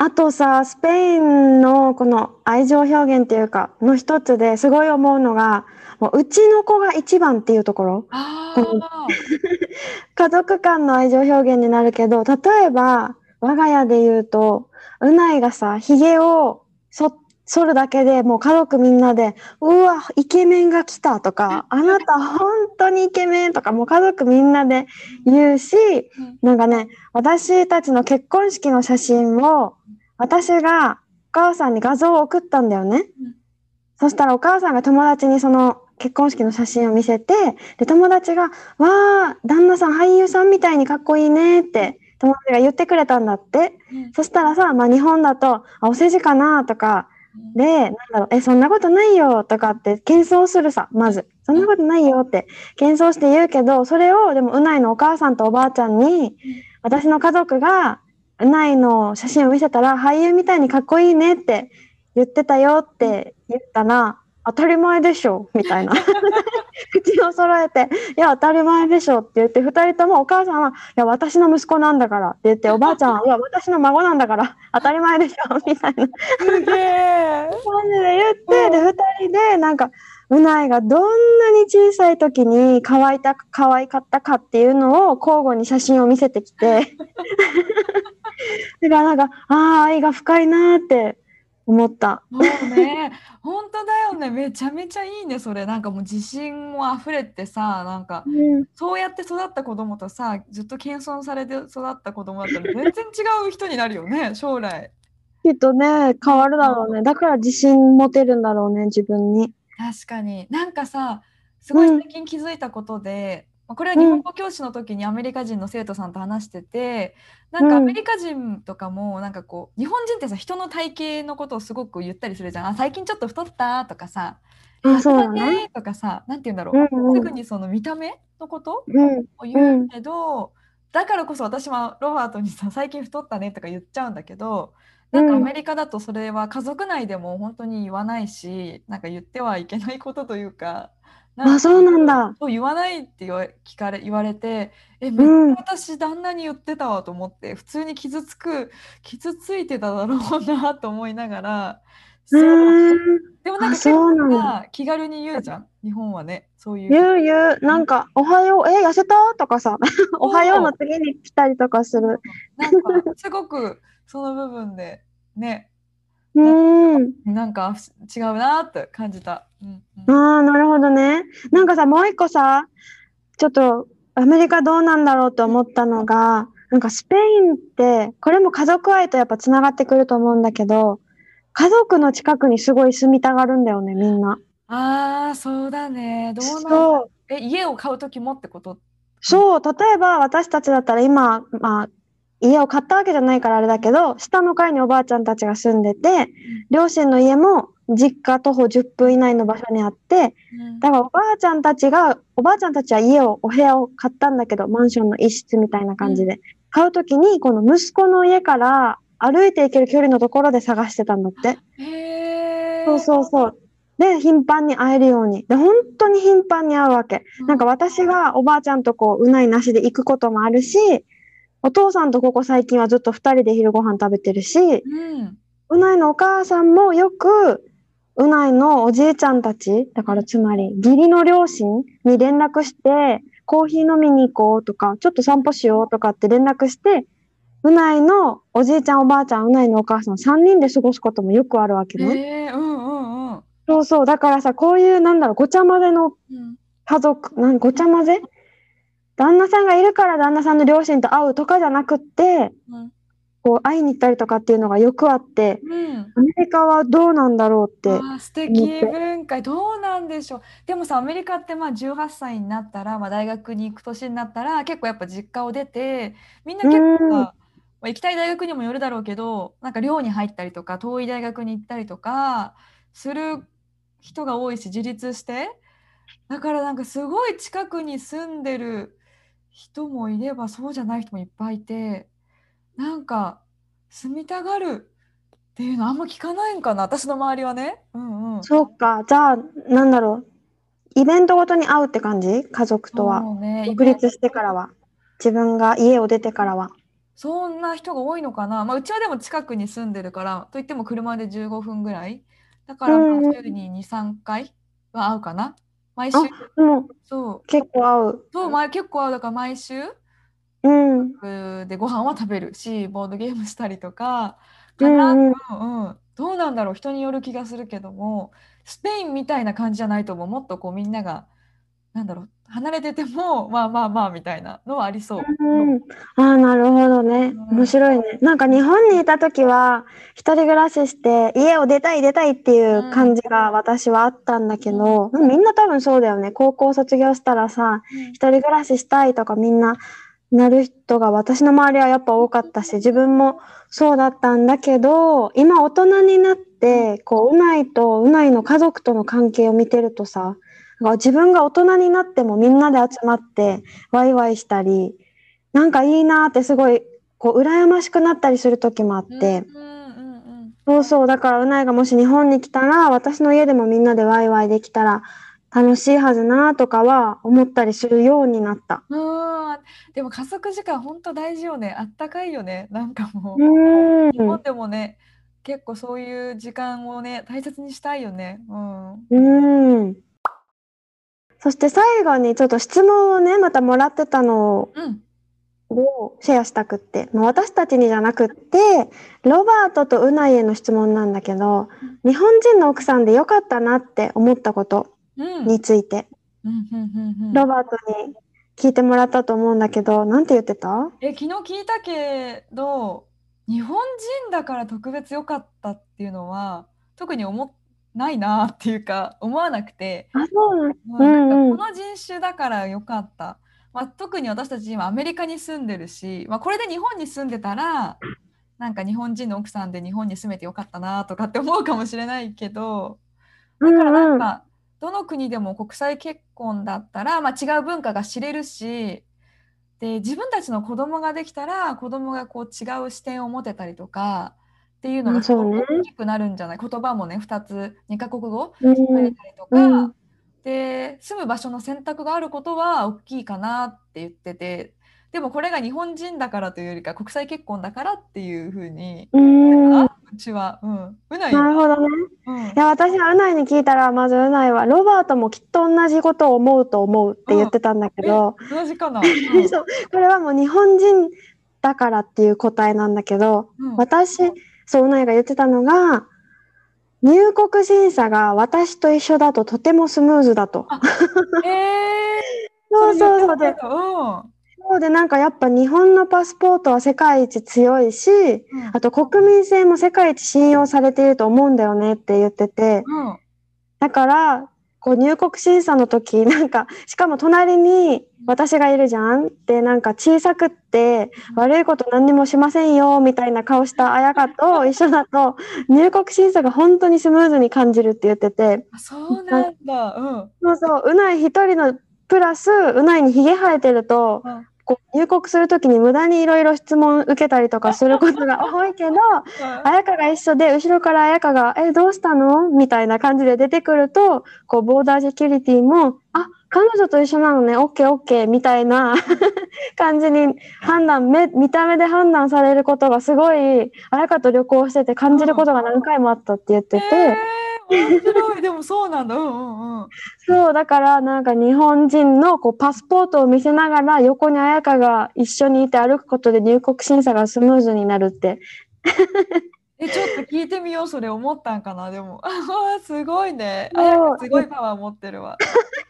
Speaker 2: あとさ、スペインのこの愛情表現っていうか、の一つですごい思うのが、もううちの子が一番っていうところ。[laughs] 家族間の愛情表現になるけど、例えば、我が家で言うと、うないがさ、髭をそ、剃るだけでもう家族みんなで、うわ、イケメンが来たとか、あなた本当にイケメンとか、もう家族みんなで言うし、なんかね、私たちの結婚式の写真を、私がお母さんに画像を送ったんだよね。
Speaker 1: うん。
Speaker 2: そしたらお母さんが友達にその結婚式の写真を見せて、で、友達が、わあ、旦那さん俳優さんみたいにかっこいいねって友達が言ってくれたんだって。
Speaker 1: うん
Speaker 2: そしたらさ、まあ日本だと、あ、お世辞かなとか、で、なんだろう、え、そんなことないよとかって謙遜するさ、まず。そんなことないよって謙遜して言うけど、それをでもうないのお母さんとおばあちゃんに、私の家族がうないの写真を見せたら、俳優みたいにかっこいいねって言ってたよって言ったら、当たり前でしょみたいな。[laughs] 口を揃えて「いや当たり前でしょ」って言って2人ともお母さんは「いや私の息子なんだから」って言っておばあちゃんは「いや私の孫なんだから当たり前でしょ」みたいな。
Speaker 1: すげえ。
Speaker 2: 感じで言ってで2人でなんかうないがどんなに小さい時に可愛いた可愛かったかっていうのを交互に写真を見せてきて。[laughs] だからなんかああ愛が深いなーって思った。
Speaker 1: もうね、本当だよね。めちゃめちゃいいね、それ。なんかもう自信も溢れてさ、なんか
Speaker 2: うん
Speaker 1: そうやって育った子供とさ、ずっと謙遜されて育った子供だったら全然違う人になるよね、将来。
Speaker 2: きっとね変わるだろうねだから自信持てるんだろうね自分に。
Speaker 1: 確かに。なんかさ、すごい
Speaker 2: うん
Speaker 1: 最近気づいたことで、まあこれは日本語教師の時にアメリカ人の生徒さんと話してて、なんか
Speaker 2: うん
Speaker 1: アメリカ人とかもなんかこう日本人ってさ人の体型のことをすごく言ったりするじゃん。あ、最近ちょっと太ったとかさ、
Speaker 2: あそうだ
Speaker 1: 痩せた
Speaker 2: ね。
Speaker 1: ねとかさ、なんて言うんだろう。
Speaker 2: うんうん
Speaker 1: すぐにその見た目のこと
Speaker 2: うん
Speaker 1: を言うけど、だからこそ私はロバートにさ最近太ったねとか言っちゃうんだけどなんかア
Speaker 2: うん
Speaker 1: メリカだとそれは家族内でも本当に言わないしなんか言ってはいけないことというか
Speaker 2: あそうなんだ。
Speaker 1: そう言わないって言わ聞かれ言われてえめっ
Speaker 2: うん。
Speaker 1: ちゃ私旦那に言ってたわと思って普通に傷つく傷ついてただろうなと思いながら
Speaker 2: う
Speaker 1: そう。でもなんか
Speaker 2: そうなん
Speaker 1: 気軽に言うじゃん日本はねそういう。
Speaker 2: 言う言う。なんか「おはようえ痩せた?」とかさ「[laughs] おはよう」の次に来たりとかする。
Speaker 1: なんかすごくその部分でね
Speaker 2: うん
Speaker 1: なんか違うなって感じた。うんうん
Speaker 2: ああなるほどね。なんかさもう一個さちょっとアメリカどうなんだろうと思ったのがなんかスペインってこれも家族愛とやっぱつながってくると思うんだけど家族の近くにすごい住みたがるんだよねみんな。
Speaker 1: ああそうだね。どうなんえ家を買う時もってこと
Speaker 2: そう、例えば私たちだったら今、まあ、家を買ったわけじゃないからあれだけど、下の階におばあちゃんたちが住んでて、両親の家も実家徒歩10分以内の場所にあって、
Speaker 1: うん
Speaker 2: だからおばあちゃんたちが、おばあちゃんたちは家を、お部屋を買ったんだけど、マンションの一室みたいな感じで、買うときに、この息子の家から歩いて行ける距離のところで探してたんだって。
Speaker 1: へえ。
Speaker 2: そうそうそう。で、頻繁に会えるように。で、本当に頻繁に会うわけ。なんか私がおばあちゃんとこう、うないなしで行くこともあるし、お父さんとここ最近はずっと二人で昼ご飯食べてるし、
Speaker 1: うん。
Speaker 2: うないのお母さんもよく、うないのおじいちゃんたち、だからつまり義理の両親に連絡して、コーヒー飲みに行こうとか、ちょっと散歩しようとかって連絡して、うないのおじいちゃんおばあちゃん、うないのお母さん3人で過ごすこともよくあるわけね。
Speaker 1: へえうんうんうん。
Speaker 2: そうそう。だからさ、こういう、なんだろう、ごちゃ混ぜの
Speaker 1: うん
Speaker 2: 家族、なんごちゃ混ぜ旦那さんがいるから旦那さんの両親と会うとかじゃなくって、
Speaker 1: うん
Speaker 2: こう会いに行ったりとかっていうのがよくあって、
Speaker 1: うん。
Speaker 2: アメリカはどうなんだろうって。
Speaker 1: 素敵文化どうなんでしょうでもさアメリカってまあ18歳になったら、まあ、大学に行く年になったら結構やっぱ実家を出てみんな結構さ、
Speaker 2: うん
Speaker 1: まあ、行きたい大学にもよるだろうけどなんか寮に入ったりとか遠い大学に行ったりとかする人が多いし自立してだからなんかすごい近くに住んでる人もいればそうじゃない人もいっぱいいてなんか住みたがるっていうのあんま聞かないんかな私の周りはね。うんうん。
Speaker 2: そうか。じゃあ、なんだろう。イベントごとに会うって感じ？家族とは。
Speaker 1: そうね、
Speaker 2: 独立してからは。自分が家を出てからは。
Speaker 1: そんな人が多いのかな、まあ、うちはでも近くに住んでるからといっても車で15分ぐらいだからまあ週に23回は会うかな毎週。そう。
Speaker 2: 結構会う。
Speaker 1: そう前結構会うだから毎週。
Speaker 2: うん。
Speaker 1: うでご飯は食べる。しボードゲームしたりとか。
Speaker 2: う
Speaker 1: かな、
Speaker 2: ん。うん。
Speaker 1: うん。うん、どうなんだろう。人による気がするけども。スペインみたいな感じじゃないと思う。もっとこうみんながなんだろう離れててもまあまあまあみたいなのはありそう。
Speaker 2: うん、ああ、なるほどね。
Speaker 1: うん
Speaker 2: 面白いね。なんか日本にいた時は、一人暮らしして、家を出たい出たいっていう感じが私はあったんだけど、みんな多分そうだよね。高校卒業したらさ、一人暮らししたいとかみんななる人が私の周りはやっぱ多かったし、自分もそうだったんだけど、今大人になって、こう、うないと、うないの家族との関係を見てるとさ、自分が大人になってもみんなで集まってワイワイしたり、なんかいいなってすごい、こう、羨ましくなったりする時もあって、
Speaker 1: うんうんうん
Speaker 2: そうそう。だから、うないがもし日本に来たら、私の家でもみんなでワイワイできたら楽しいはずなとかは思ったりするようになった。
Speaker 1: うん。でも家族時間本当大事よね。あったかいよね。なんかもう。
Speaker 2: う
Speaker 1: 日本
Speaker 2: ん。
Speaker 1: でもね、結構そういう時間をね、大切にしたいよね。うん。
Speaker 2: うん。そして最後にちょっと質問をね、またもらってたの
Speaker 1: うん。
Speaker 2: をシェアしたくって、まあ私たちにじゃなくって、ロバートとウナイへの質問なんだけど、日本人の奥さんでよかったなって思ったこと
Speaker 1: うん。
Speaker 2: について、
Speaker 1: うんうんうんうん。
Speaker 2: ロバートに聞いてもらったと思うんだけど、なんて言ってた？
Speaker 1: え、昨日聞いたけど、日本人だから特別良かったっていうのは、特に思っないなっていうか、思わなくて、
Speaker 2: あ、そうなん
Speaker 1: この人種だから良かった。まあ、特に私たち今アメリカに住んでるし、まあ、これで日本に住んでたら、なんか日本人の奥さんで日本に住めてよかったなとかって思うかもしれないけど、だからなんか、どの国でも国際結婚だったら、まあ、違う文化が知れるし、で、自分たちの子供ができたら、子供がこう違う視点を持てたりとか、っていうのが大きくなるんじゃない？言葉もね、2つ、2カ国語
Speaker 2: うん。
Speaker 1: 喋れたりと
Speaker 2: う
Speaker 1: か
Speaker 2: ん、
Speaker 1: で、住む場所の選択があることは大きいかなって言ってて、でもこれが日本人だからというよりか、国際結婚だからっていうふうに、
Speaker 2: うん。
Speaker 1: うちは、うん、うない？
Speaker 2: なるほどね。
Speaker 1: うん。
Speaker 2: いや、私はうないに聞いたら、まずうないは、ロバートもきっと同じことを思うと思うって言ってたんだけど、
Speaker 1: え？同じかな、[laughs] うん。
Speaker 2: そう。これはもう日本人だからっていう答えなんだけど、
Speaker 1: うん。
Speaker 2: 私、そう、うないが言ってたのが、入国審査が私と一緒だととてもスムーズだと。
Speaker 1: え [laughs]
Speaker 2: そうそうそう。そうで、なんかやっぱ日本のパスポートは世界一強いし、
Speaker 1: うん。
Speaker 2: あと国民性も世界一信用されていると思うんだよねって言ってて、
Speaker 1: うん。
Speaker 2: だから、こう入国審査の時、[laughs] なんか、しかも隣に私がいるじゃんって、なんか小さくって、悪いこと何にもしませんよ、みたいな顔した綾香と一緒だと、入国審査が本当にスムーズに感じるって言ってて、
Speaker 1: あそうなんだ。うん。
Speaker 2: そうそう、うない一人のプラス、うないにヒゲ生えてると、
Speaker 1: うん
Speaker 2: こう入国するときに無駄にいろいろ質問受けたりとか [laughs] することが多いけど、綾香が一緒で、後ろから綾香が、え、どうしたの？みたいな感じで出てくると、こう、ボーダーセキュリティも、あ、彼女と一緒なのね、オッケーオッケー、みたいな [laughs] 感じに判断、目、見た目で判断されることがすごい、綾香と旅行してて感じることが何回もあったって言ってて、
Speaker 1: えー、面白い。でもそうなんだ。うんうんうん。
Speaker 2: そう、だからなんか日本人のこうパスポートを見せながら横に綾香が一緒にいて歩くことで入国審査がスムーズになるって。
Speaker 1: え、ちょっと聞いてみよう。それ思ったんかな？でも、[laughs] すごいね。
Speaker 2: そう
Speaker 1: あやかすごいパワー持ってるわ。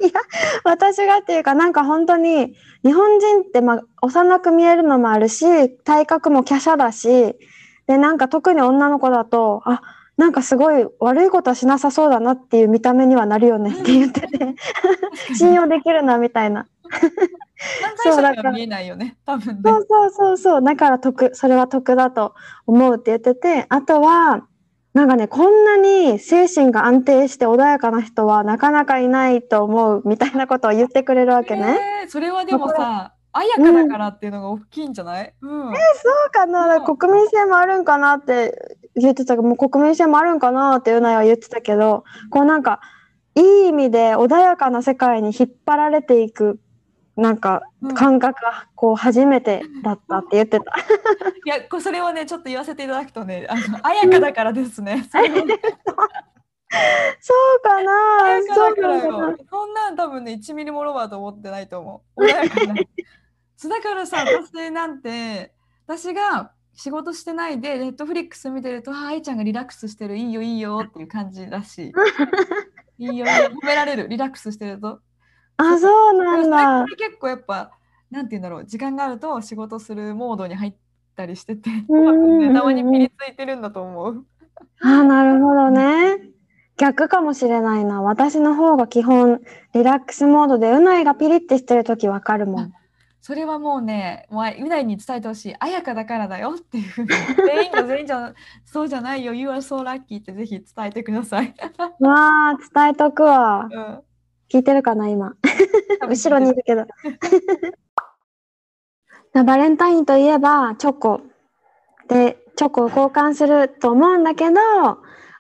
Speaker 1: [laughs]
Speaker 2: 私がっていうかなんか本当に日本人ってまあ幼く見えるのもあるし、体格も華奢だし、でなんか特に女の子だと、あ、なんかすごい悪いことはしなさそうだなっていう見た目にはなるよねって言ってて、信用できるなみたいな。
Speaker 1: 犯罪者には見えないよね。多分ね。
Speaker 2: そうそうそうそう。だから得、それは得だと思うって言ってて、あとは、なんかね、こんなに精神が安定して穏やかな人はなかなかいないと思うみたいなことを言ってくれるわけね。
Speaker 1: えーそれはでもさ、あやかだからっていうのが大きいんじゃない？うん。
Speaker 2: そうかな、だから国民性もあるんかなって言ってたけど、もう国民性もあるんかなっていうのは言ってたけど、こうなんか、いい意味で穏やかな世界に引っ張られていく、なんか
Speaker 1: うん
Speaker 2: 感覚がこう初めてだったって言ってた。[laughs]
Speaker 1: いや、こそれをね、ちょっと言わせていただくとね、あの、あやかだからですね。[laughs] そ
Speaker 2: うか
Speaker 1: あ
Speaker 2: なそう
Speaker 1: だか
Speaker 2: な
Speaker 1: よ。そんなん多分ね、1ミリもロバート思ってないと思う。穏やかな。そうだからさ、私なんて、私が仕事してないで、ネットフリックス見てると、あ、愛ちゃんがリラックスしてる、いいよ、いいよっていう感じだし。いいよ、褒められる、リラックスしてると。
Speaker 2: あ、そうなんだ
Speaker 1: 結構やっぱ、なんて言うんだろう、時間があると仕事するモードに入ったりしてて、多
Speaker 2: うんうんうん
Speaker 1: 分ね、たまにピリついてるんだと思う。
Speaker 2: あ、なるほどね。逆かもしれないな。私の方が基本リラックスモードで、うないがピリってしてるときわかるもん。
Speaker 1: それはもうね、もううないに伝えてほしい。あやかだからだよっていう。[laughs] 全員が全員じゃそうじゃないよ。You are so lucky ってぜひ伝えてください。[laughs]
Speaker 2: わあ、伝えとくわ。
Speaker 1: うん、
Speaker 2: 聞いてるかな、今。後ろにいるけど。[laughs] バレンタインといえばチョコ。で、チョコを交換すると思うんだけど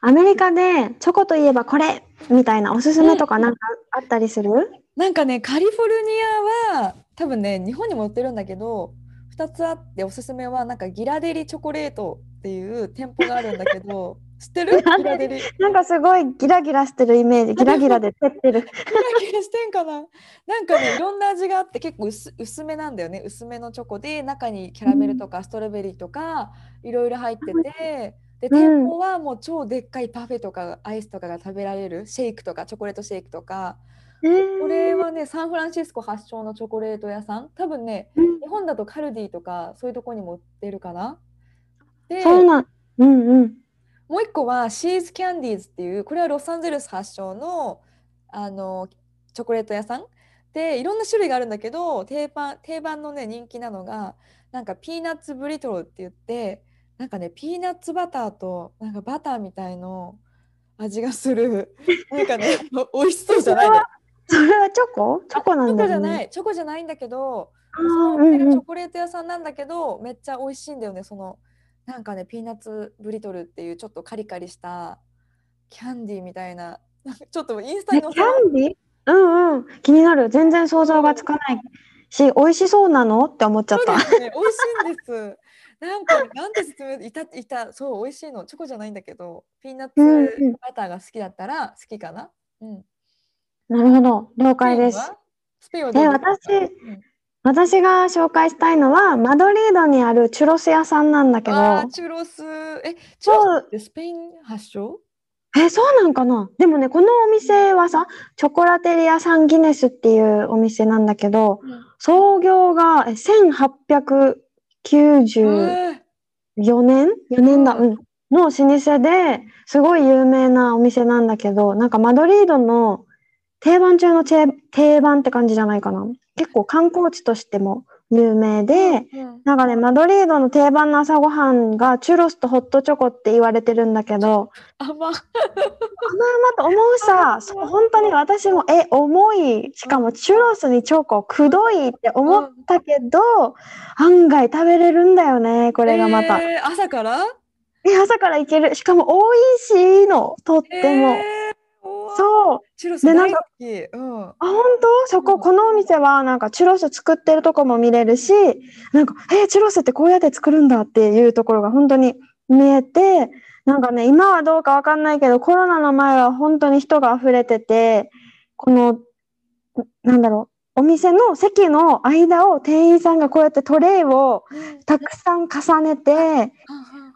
Speaker 2: アメリカでチョコといえばこれみたいなおすすめとかなんかあったりする、
Speaker 1: なんかねカリフォルニアは多分ね日本にも売ってるんだけど2つあっておすすめはなんかギラデリチョコレートっていう店舗があるんだけど [laughs] 知ってる？ギラデリ？ギ
Speaker 2: なんかすごいギラギラしてるイメージ。[laughs] ギラギラで照ってる。
Speaker 1: ラギラしてんかな？なんかねいろんな味があって結構薄薄めなんだよね。薄めのチョコで中にキャラメルとかストロベリーとかいろいろ入っててで店舗はもう超でっかいパフェとかアイスとかが食べられるシェイクとかチョコレートシェイクとかこれはねサンフランシスコ発祥のチョコレート屋さん。多分ね日本だとカルディとかそういうとこにも売ってるかな。で
Speaker 2: そうなんうんうん。
Speaker 1: もう一個はシーズキャンディーズっていうこれはロサンゼルス発祥のあのチョコレート屋さん。でいろんな種類があるんだけど定番定番のね人気なのがなんかピーナッツブリトルって言ってなんかねピーナッツバターとなんかバターみたいの味がする。なんかね [laughs] 美味しそうじゃないね
Speaker 2: それはチョコ？チョコな
Speaker 1: チョコ
Speaker 2: んだよね
Speaker 1: じゃない。チョコじゃないんだけど
Speaker 2: あ
Speaker 1: そのチョコレート屋さんなんだけど、めっちゃ美味しいんだよねそのなんかねピーナッツブリトルっていうちょっとカリカリしたキャンディーみたいなちょっとインスタ
Speaker 2: えキャ
Speaker 1: に載せ
Speaker 2: ンディー？うんうん。気になる。全然想像がつかないし美味しそうなのって思っちゃった。
Speaker 1: ね。美味しいんです。なんかなんて説明いたいた。そう美味しいの。チョコじゃないんだけどピーナッツ
Speaker 2: うんうん。
Speaker 1: バターが好きだったら好きかな？うん
Speaker 2: なるほど。了解です。
Speaker 1: ですか？
Speaker 2: え
Speaker 1: うん。
Speaker 2: 私が紹介したいのはマドリードにあるチュロス屋さんなんだけど。
Speaker 1: チュロス。えチュロスってスペイン発祥？
Speaker 2: えそうなんかな？でもねこのお店はさチョコラテリアサンギネスっていうお店なんだけど創業がえ1894
Speaker 1: え
Speaker 2: 年？4年だ、
Speaker 1: うん。
Speaker 2: うん、の老舗ですごい有名なお店なんだけどなんかマドリードの定番中の定番って感じじゃないかな結構観光地としても有名で、
Speaker 1: うん
Speaker 2: なんかね、マドリードの定番の朝ごはんがチュロスとホットチョコって言われてるんだけど、
Speaker 1: 甘
Speaker 2: 甘々と思うさ、本当に私も、え、重い、しかもチュロスにチョコ、くどいって思ったけど、案外食べれるんだよね、これがまた。
Speaker 1: えー朝から？
Speaker 2: え朝からいける。しかも美味しいの、とっても。
Speaker 1: えー
Speaker 2: そう。
Speaker 1: チュロス
Speaker 2: でなん
Speaker 1: 大好
Speaker 2: か
Speaker 1: き。うん。
Speaker 2: あ、本当？そこ、このお店はなんかチュロス作ってるとこも見れるし、なんか、えーチュロスってこうやって作るんだっていうところが本当に見えて、なんかね、今はどうかわかんないけど、コロナの前は本当に人が溢れてて、この、なんだろう、お店の席の間を店員さんがこうやってトレイをたくさん重ねて、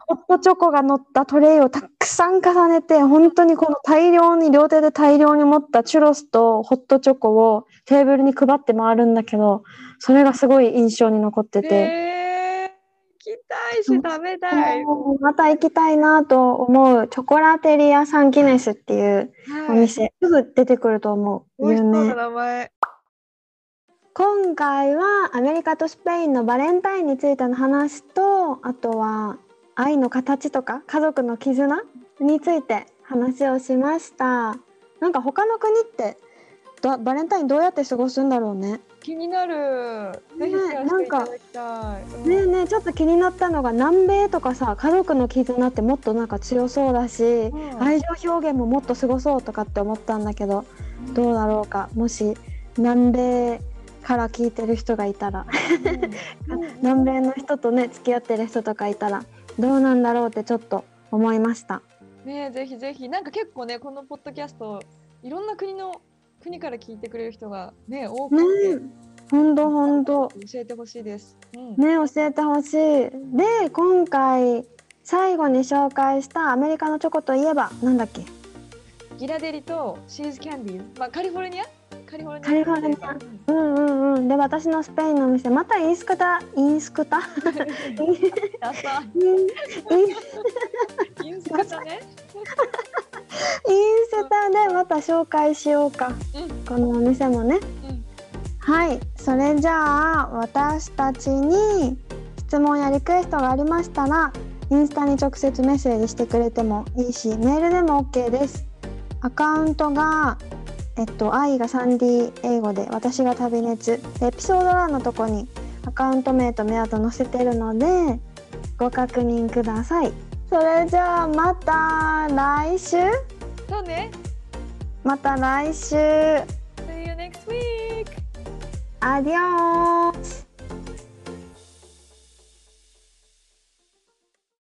Speaker 2: ホットチョコが乗ったトレイをたくさん重ねて、本当にこの大量に、両手で大量に持ったチュロスとホットチョコをテーブルに配って回るんだけど、それがすごい印象に残ってて、
Speaker 1: えー、行きたいし食べたい。
Speaker 2: また行きたいなと思うチョコラテリアサンギネスっていうお
Speaker 1: はい
Speaker 2: 店、すぐ出てくると思う。有名。
Speaker 1: 名前。
Speaker 2: 今回はアメリカとスペインのバレンタインについての話とあとは愛の形とか家族の絆について話をしました。なんか他の国ってどバレンタインどうやって過ごすんだろうね。
Speaker 1: 気になる。
Speaker 2: ね
Speaker 1: 聞かせていただきたい。うん。
Speaker 2: ねえねえちょっと気になったのが南米とかさ家族の絆ってもっとなんか強そうだし、
Speaker 1: ん。
Speaker 2: 愛情表現ももっとすごそうとかって思ったんだけどどうだろうか。もし南米から聞いてる人がいたら。
Speaker 1: うんうん。[laughs]
Speaker 2: 南米の人とね付き合ってる人とかいたらどうなんだろうってちょっと思いました。
Speaker 1: ねぜひぜひなんか結構ねこのポッドキャストいろんな国の国から聞いてくれる人がね多く
Speaker 2: ね
Speaker 1: て、
Speaker 2: えほんとほんと
Speaker 1: 教えてほしいです。うん
Speaker 2: ね教えてほしい。で今回最後に紹介したアメリカのチョコといえばなんだっけ？
Speaker 1: ギラデリとシーズキャンディーズ、まあカリフォルニア？カリフォルニア。
Speaker 2: うんうんうん。で私のスペインのお店。またインスクタインスクタ
Speaker 1: インスタだね。
Speaker 2: インスタでまた紹介しようか。
Speaker 1: うん。
Speaker 2: このお店もね。
Speaker 1: うん。
Speaker 2: はい。それじゃあ私たちに質問やリクエストがありましたらインスタに直接メッセージしてくれてもいいしメールでも OK です。アカウントがえっと愛がサンディ英語で私が旅熱でエピソード欄のとこにアカウント名とメアド載せてるのでご確認ください。それじゃあまた来週
Speaker 1: そうね。
Speaker 2: また来週
Speaker 1: See you next week!
Speaker 2: アディオース